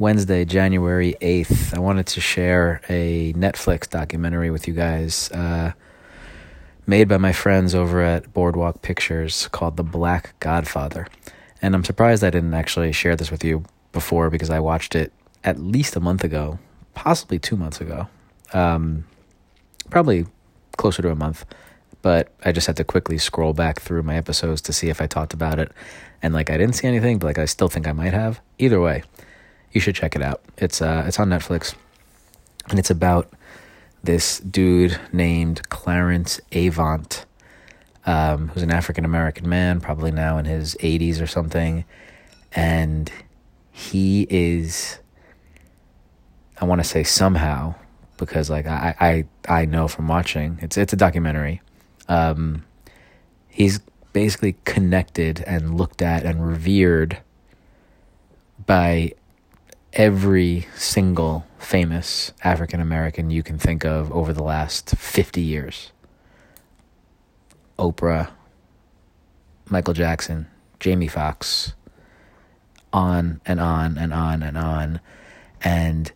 Wednesday, January 8th. I wanted to share a Netflix documentary with you guys uh, made by my friends over at Boardwalk Pictures called The Black Godfather. And I'm surprised I didn't actually share this with you before because I watched it at least a month ago, possibly two months ago. Um, probably closer to a month but I just had to quickly scroll back through my episodes to see if I talked about it. And like I didn't see anything, but like I still think I might have. Either way, you should check it out. It's uh it's on Netflix. And it's about this dude named Clarence Avant, um, who's an African American man, probably now in his 80s or something. And he is, I want to say somehow, because like I, I, I know from watching, it's, it's a documentary um, he's basically connected and looked at and revered by every single famous African American you can think of over the last 50 years. Oprah, Michael Jackson, Jamie Foxx, on and on and on and on. And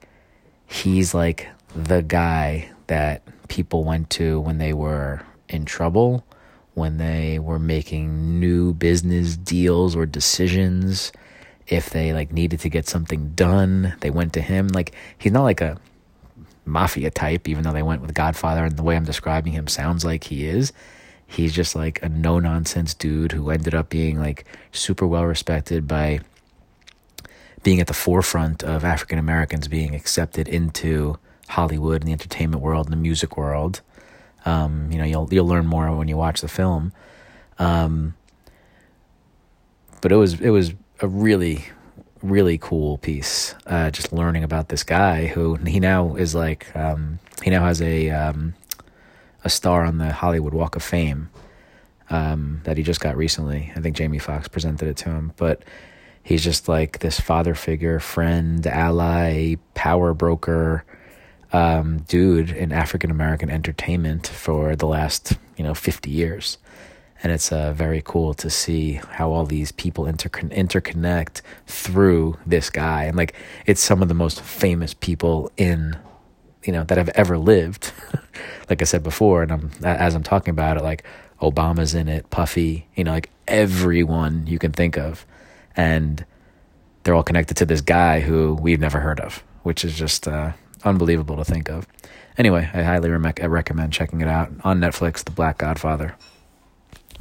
he's like the guy that people went to when they were in trouble, when they were making new business deals or decisions, if they like needed to get something done, they went to him. Like he's not like a mafia type, even though they went with Godfather and the way I'm describing him sounds like he is. He's just like a no nonsense dude who ended up being like super well respected by being at the forefront of African Americans being accepted into Hollywood and the entertainment world and the music world. Um, you know, you'll you'll learn more when you watch the film. Um, but it was it was a really really cool piece. Uh, just learning about this guy who he now is like um, he now has a um, a star on the Hollywood Walk of Fame um, that he just got recently. I think Jamie Foxx presented it to him, but he's just like this father figure, friend, ally, power broker um, dude in African American entertainment for the last you know 50 years. And it's uh, very cool to see how all these people intercon- interconnect through this guy. And like, it's some of the most famous people in, you know, that have ever lived. like I said before, and I'm, as I'm talking about it, like Obama's in it, Puffy, you know, like everyone you can think of. And they're all connected to this guy who we've never heard of, which is just, uh, unbelievable to think of. Anyway, I highly re- recommend checking it out on Netflix, The Black Godfather.